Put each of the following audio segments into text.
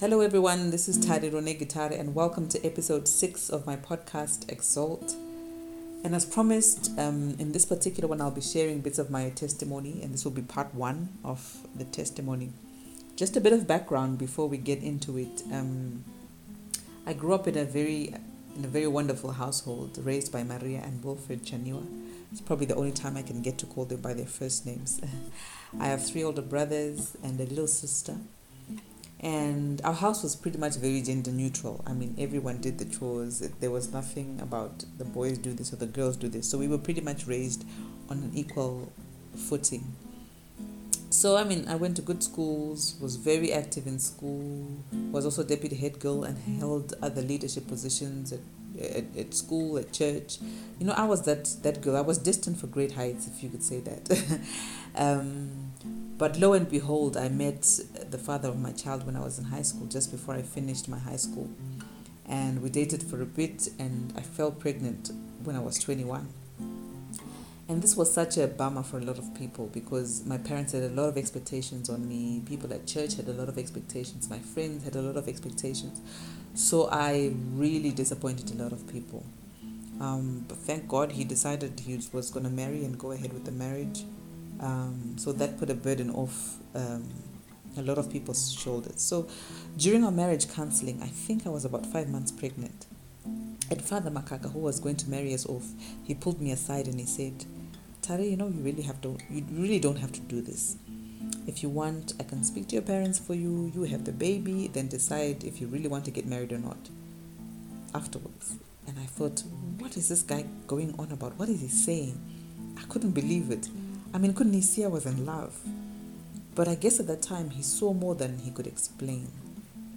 Hello, everyone. This is Tari Rone Guitar, and welcome to episode six of my podcast, Exalt. And as promised, um, in this particular one, I'll be sharing bits of my testimony, and this will be part one of the testimony. Just a bit of background before we get into it. Um, I grew up in a very in a very wonderful household, raised by Maria and Wilfred Chaniwa. It's probably the only time I can get to call them by their first names. I have three older brothers and a little sister and our house was pretty much very gender neutral. I mean everyone did the chores. There was nothing about the boys do this or the girls do this. So we were pretty much raised on an equal footing. So i mean i went to good schools was very active in school was also deputy head girl and held other leadership positions at, at, at school at church. You know i was that that girl. I was destined for great heights if you could say that. Um, but lo and behold, I met the father of my child when I was in high school, just before I finished my high school. And we dated for a bit, and I fell pregnant when I was 21. And this was such a bummer for a lot of people because my parents had a lot of expectations on me. People at church had a lot of expectations. My friends had a lot of expectations. So I really disappointed a lot of people. Um, but thank God he decided he was going to marry and go ahead with the marriage. Um, so that put a burden off um, a lot of people's shoulders. So during our marriage counseling, I think I was about five months pregnant. And Father Makaka, who was going to marry us off, he pulled me aside and he said, Tari, you know, you really have to, you really don't have to do this. If you want, I can speak to your parents for you. You have the baby, then decide if you really want to get married or not afterwards. And I thought, what is this guy going on about? What is he saying? I couldn't believe it. I mean, couldn't he see I was in love? But I guess at that time he saw more than he could explain.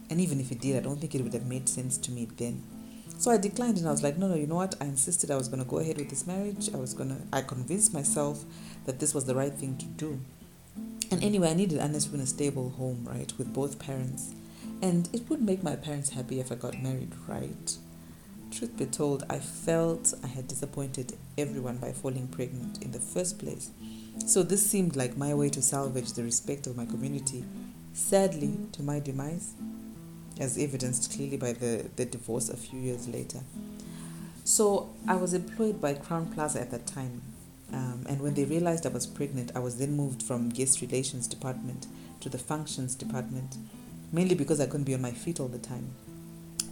And even if he did, I don't think it would have made sense to me then. So I declined and I was like, no, no, you know what? I insisted I was going to go ahead with this marriage. I was going to, I convinced myself that this was the right thing to do. And anyway, I needed Anesu in a stable home, right, with both parents. And it would make my parents happy if I got married, right? Truth be told, I felt I had disappointed everyone by falling pregnant in the first place. So this seemed like my way to salvage the respect of my community. Sadly, to my demise, as evidenced clearly by the, the divorce a few years later. So I was employed by Crowne Plaza at that time. Um, and when they realized I was pregnant, I was then moved from guest relations department to the functions department, mainly because I couldn't be on my feet all the time.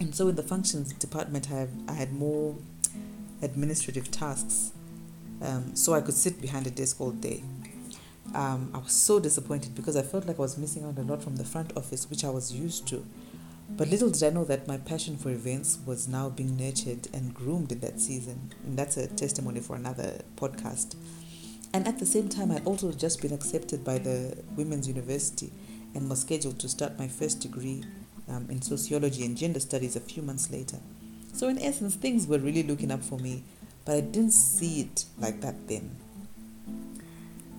And so in the functions department, I, have, I had more administrative tasks um, so I could sit behind a desk all day. Um, I was so disappointed because I felt like I was missing out a lot from the front office, which I was used to. But little did I know that my passion for events was now being nurtured and groomed in that season. And that's a testimony for another podcast. And at the same time, I'd also just been accepted by the Women's University and was scheduled to start my first degree um, in sociology and gender studies a few months later. So, in essence, things were really looking up for me but I didn't see it like that then.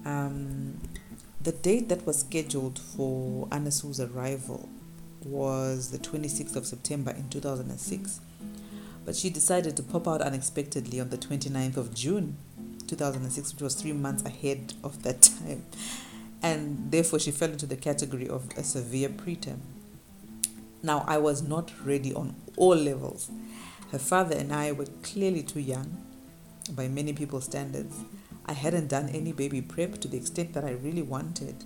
Um, the date that was scheduled for Anesu's arrival was the 26th of September in 2006, but she decided to pop out unexpectedly on the 29th of June 2006, which was three months ahead of that time, and therefore she fell into the category of a severe preterm. Now, I was not ready on all levels. Her father and I were clearly too young by many people's standards. I hadn't done any baby prep to the extent that I really wanted.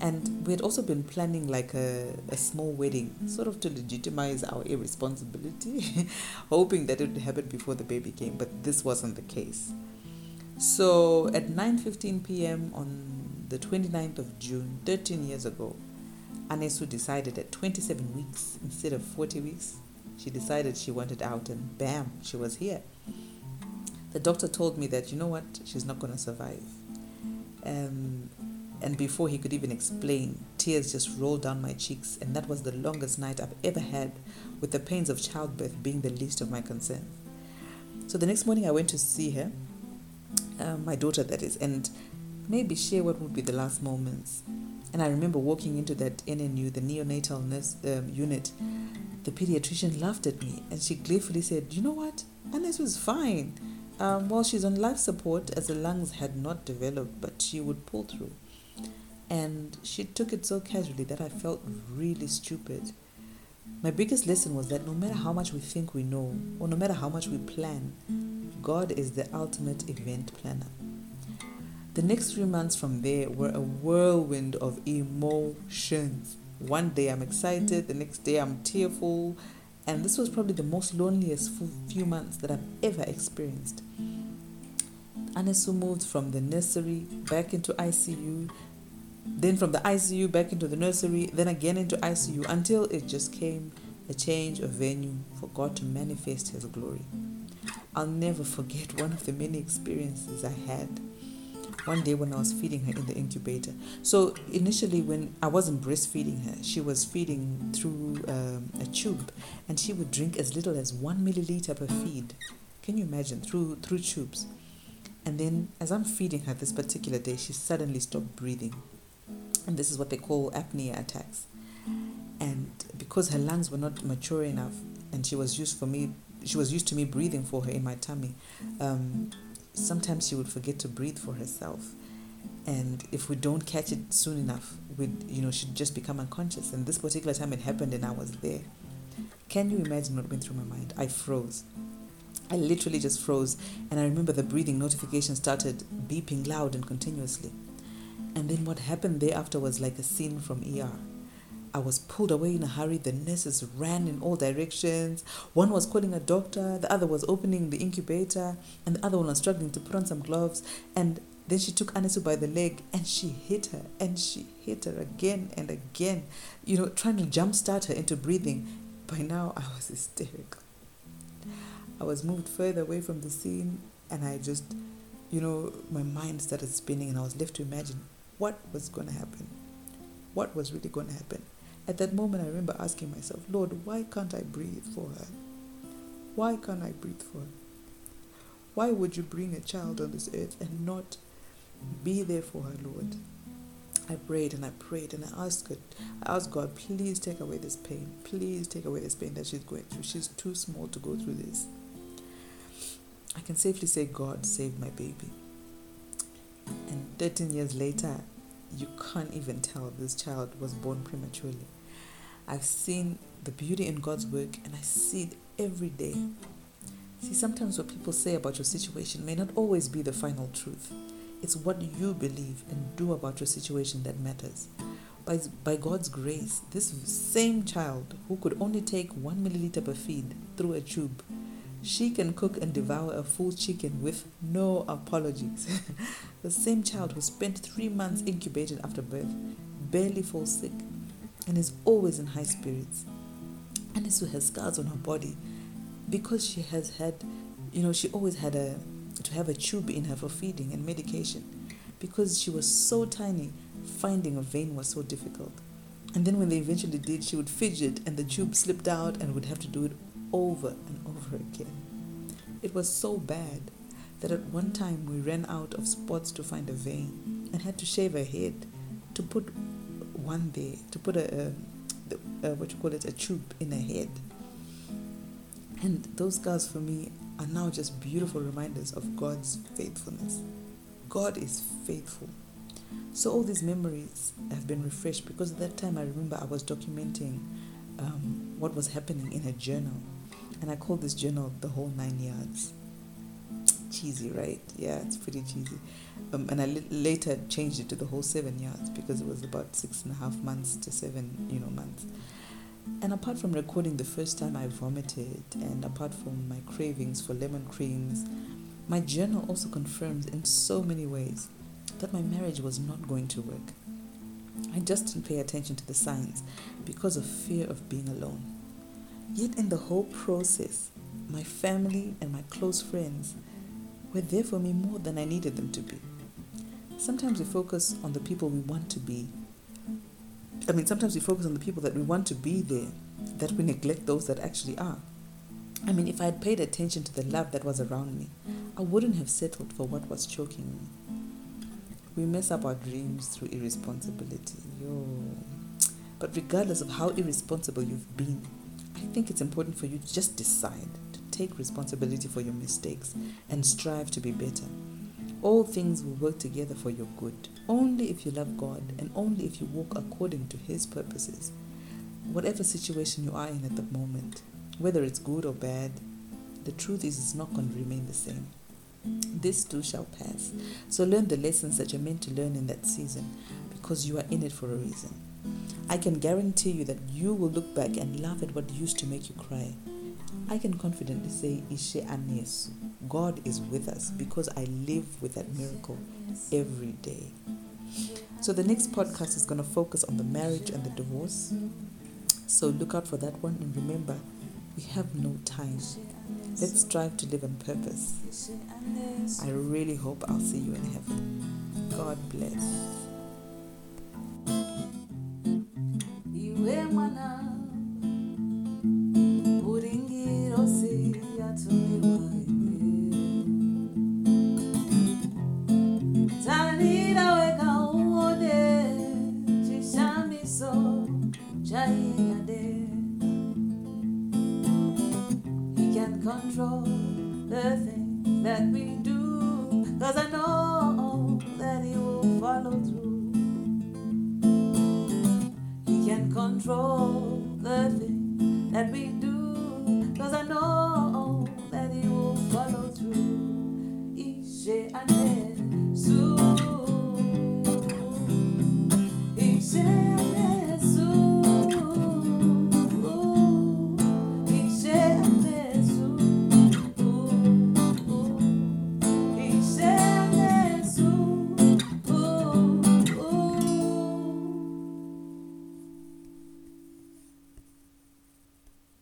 And we had also been planning like a, a small wedding, sort of to legitimize our irresponsibility, hoping that it would happen before the baby came, but this wasn't the case. So at 9:15 p.m. on the 29th of June, 13 years ago, Anesu decided at 27 weeks instead of 40 weeks, she decided she wanted out and bam, she was here the doctor told me that, you know what, she's not going to survive. Um, and before he could even explain, tears just rolled down my cheeks, and that was the longest night I've ever had, with the pains of childbirth being the least of my concerns. So the next morning, I went to see her, um, my daughter, that is, and maybe share what would be the last moments. And I remember walking into that NNU, the neonatal nurse um, unit. The pediatrician laughed at me and she gleefully said, You know what? Anesu was fine. Um, well, she's on life support as the lungs had not developed, but she would pull through. And she took it so casually that I felt really stupid. my biggest lesson was that no matter how much we think we know, or no matter how much we plan, God is the ultimate event planner. The next three months from there were a whirlwind of emotions. One day I'm excited, the next day I'm tearful, and this was probably the most loneliest few months that I've ever experienced. Anesu moved from the nursery back into ICU, then from the ICU back into the nursery, then again into ICU until it just came a change of venue for God to manifest His glory. I'll never forget one of the many experiences I had one day when I was feeding her in the incubator. So initially, when I wasn't breastfeeding her, she was feeding through um, a tube, and she would drink as little as one milliliter per feed. Can you imagine through through tubes? And then, as I'm feeding her this particular day, she suddenly stopped breathing, and this is what they call apnea attacks. And because her lungs were not mature enough, and she was used for me, she was used to me breathing for her in my tummy. Um, sometimes she would forget to breathe for herself. And if we don't catch it soon enough we you know she'd just become unconscious. And this particular time it happened and i was there. Can you imagine what went through my mind? I froze. I literally just froze. And i remember the breathing notification started beeping loud and continuously. And then what happened thereafter was like a scene from er I was pulled away in a hurry. The nurses ran in all directions. One was calling a doctor, the other was opening the incubator, and the other one was struggling to put on some gloves. And then she took Anesu by the leg and she hit her and she hit her again and again, you know, trying to jumpstart her into breathing. By now, I was hysterical. I was moved further away from the scene and I just, you know, my mind started spinning and I was left to imagine what was going to happen. What was really going to happen. At that moment, I remember asking myself, Lord, why can't I breathe for her? Why can't I breathe for her? Why would you bring a child on this earth and not be there for her, Lord? I prayed and I prayed and I asked God, I asked God, please take away this pain. Please take away this pain that she's going through. She's too small to go through this. I can safely say God saved my baby. And 13 years later, you can't even tell this child was born prematurely. I've seen the beauty in God's work and I see it every day. See, sometimes what people say about your situation may not always be the final truth. It's what you believe and do about your situation that matters. By, by God's grace, this same child who could only take one milliliter per feed through a tube, she can cook and devour a full chicken with no apologies. the same child who spent three months incubated after birth barely falls sick and is always in high spirits. And also has scars on her body because she has had, you know, she always had a to have a tube in her for feeding and medication. Because she was so tiny, finding a vein was so difficult. And then when they eventually did, she would fidget and the tube slipped out and would have to do it over and over again. It was so bad that at one time we ran out of spots to find a vein and had to shave her head to put one there to put a, a, a what you call it a tube in her head and those scars for me are now just beautiful reminders of God's faithfulness. God is faithful. So all these memories have been refreshed because at that time I remember I was documenting um, what was happening in a journal, and I called this journal the whole nine yards cheesy, right? Yeah, it's pretty cheesy. Um, and I later changed it to the whole seven yards because it was about six and a half months to seven, you know, months. And apart from recording the first time I vomited, and apart from my cravings for lemon creams, my journal also confirms in so many ways that my marriage was not going to work. I just didn't pay attention to the signs because of fear of being alone. Yet, in the whole process, my family and my close friends were there for me more than I needed them to be. Sometimes we focus on the people we want to be. I mean, sometimes we focus on the people that we want to be there, that we neglect those that actually are. I mean, if I had paid attention to the love that was around me, I wouldn't have settled for what was choking me. We mess up our dreams through irresponsibility. Yo. But regardless of how irresponsible you've been, I think it's important for you to just decide to take responsibility for your mistakes and strive to be better. All things will work together for your good only if you love God and only if you walk according to His purposes. whatever situation you are in at the moment, whether it's good or bad, the truth is it's not going to remain the same. This too shall pass. So learn the lessons that you're meant to learn in that season because you are in it for a reason. I can guarantee you that you will look back and laugh at what used to make you cry. I can confidently say, Ishe Anesu. God is with us because I live with that miracle every day. So the next podcast is going to focus on the marriage and the divorce. So look out for that one and remember, we have no time. Let's strive to live on purpose. I really hope I'll see you in heaven. God bless. Control the things that we do. Cause I know that He will follow through. Control the things that we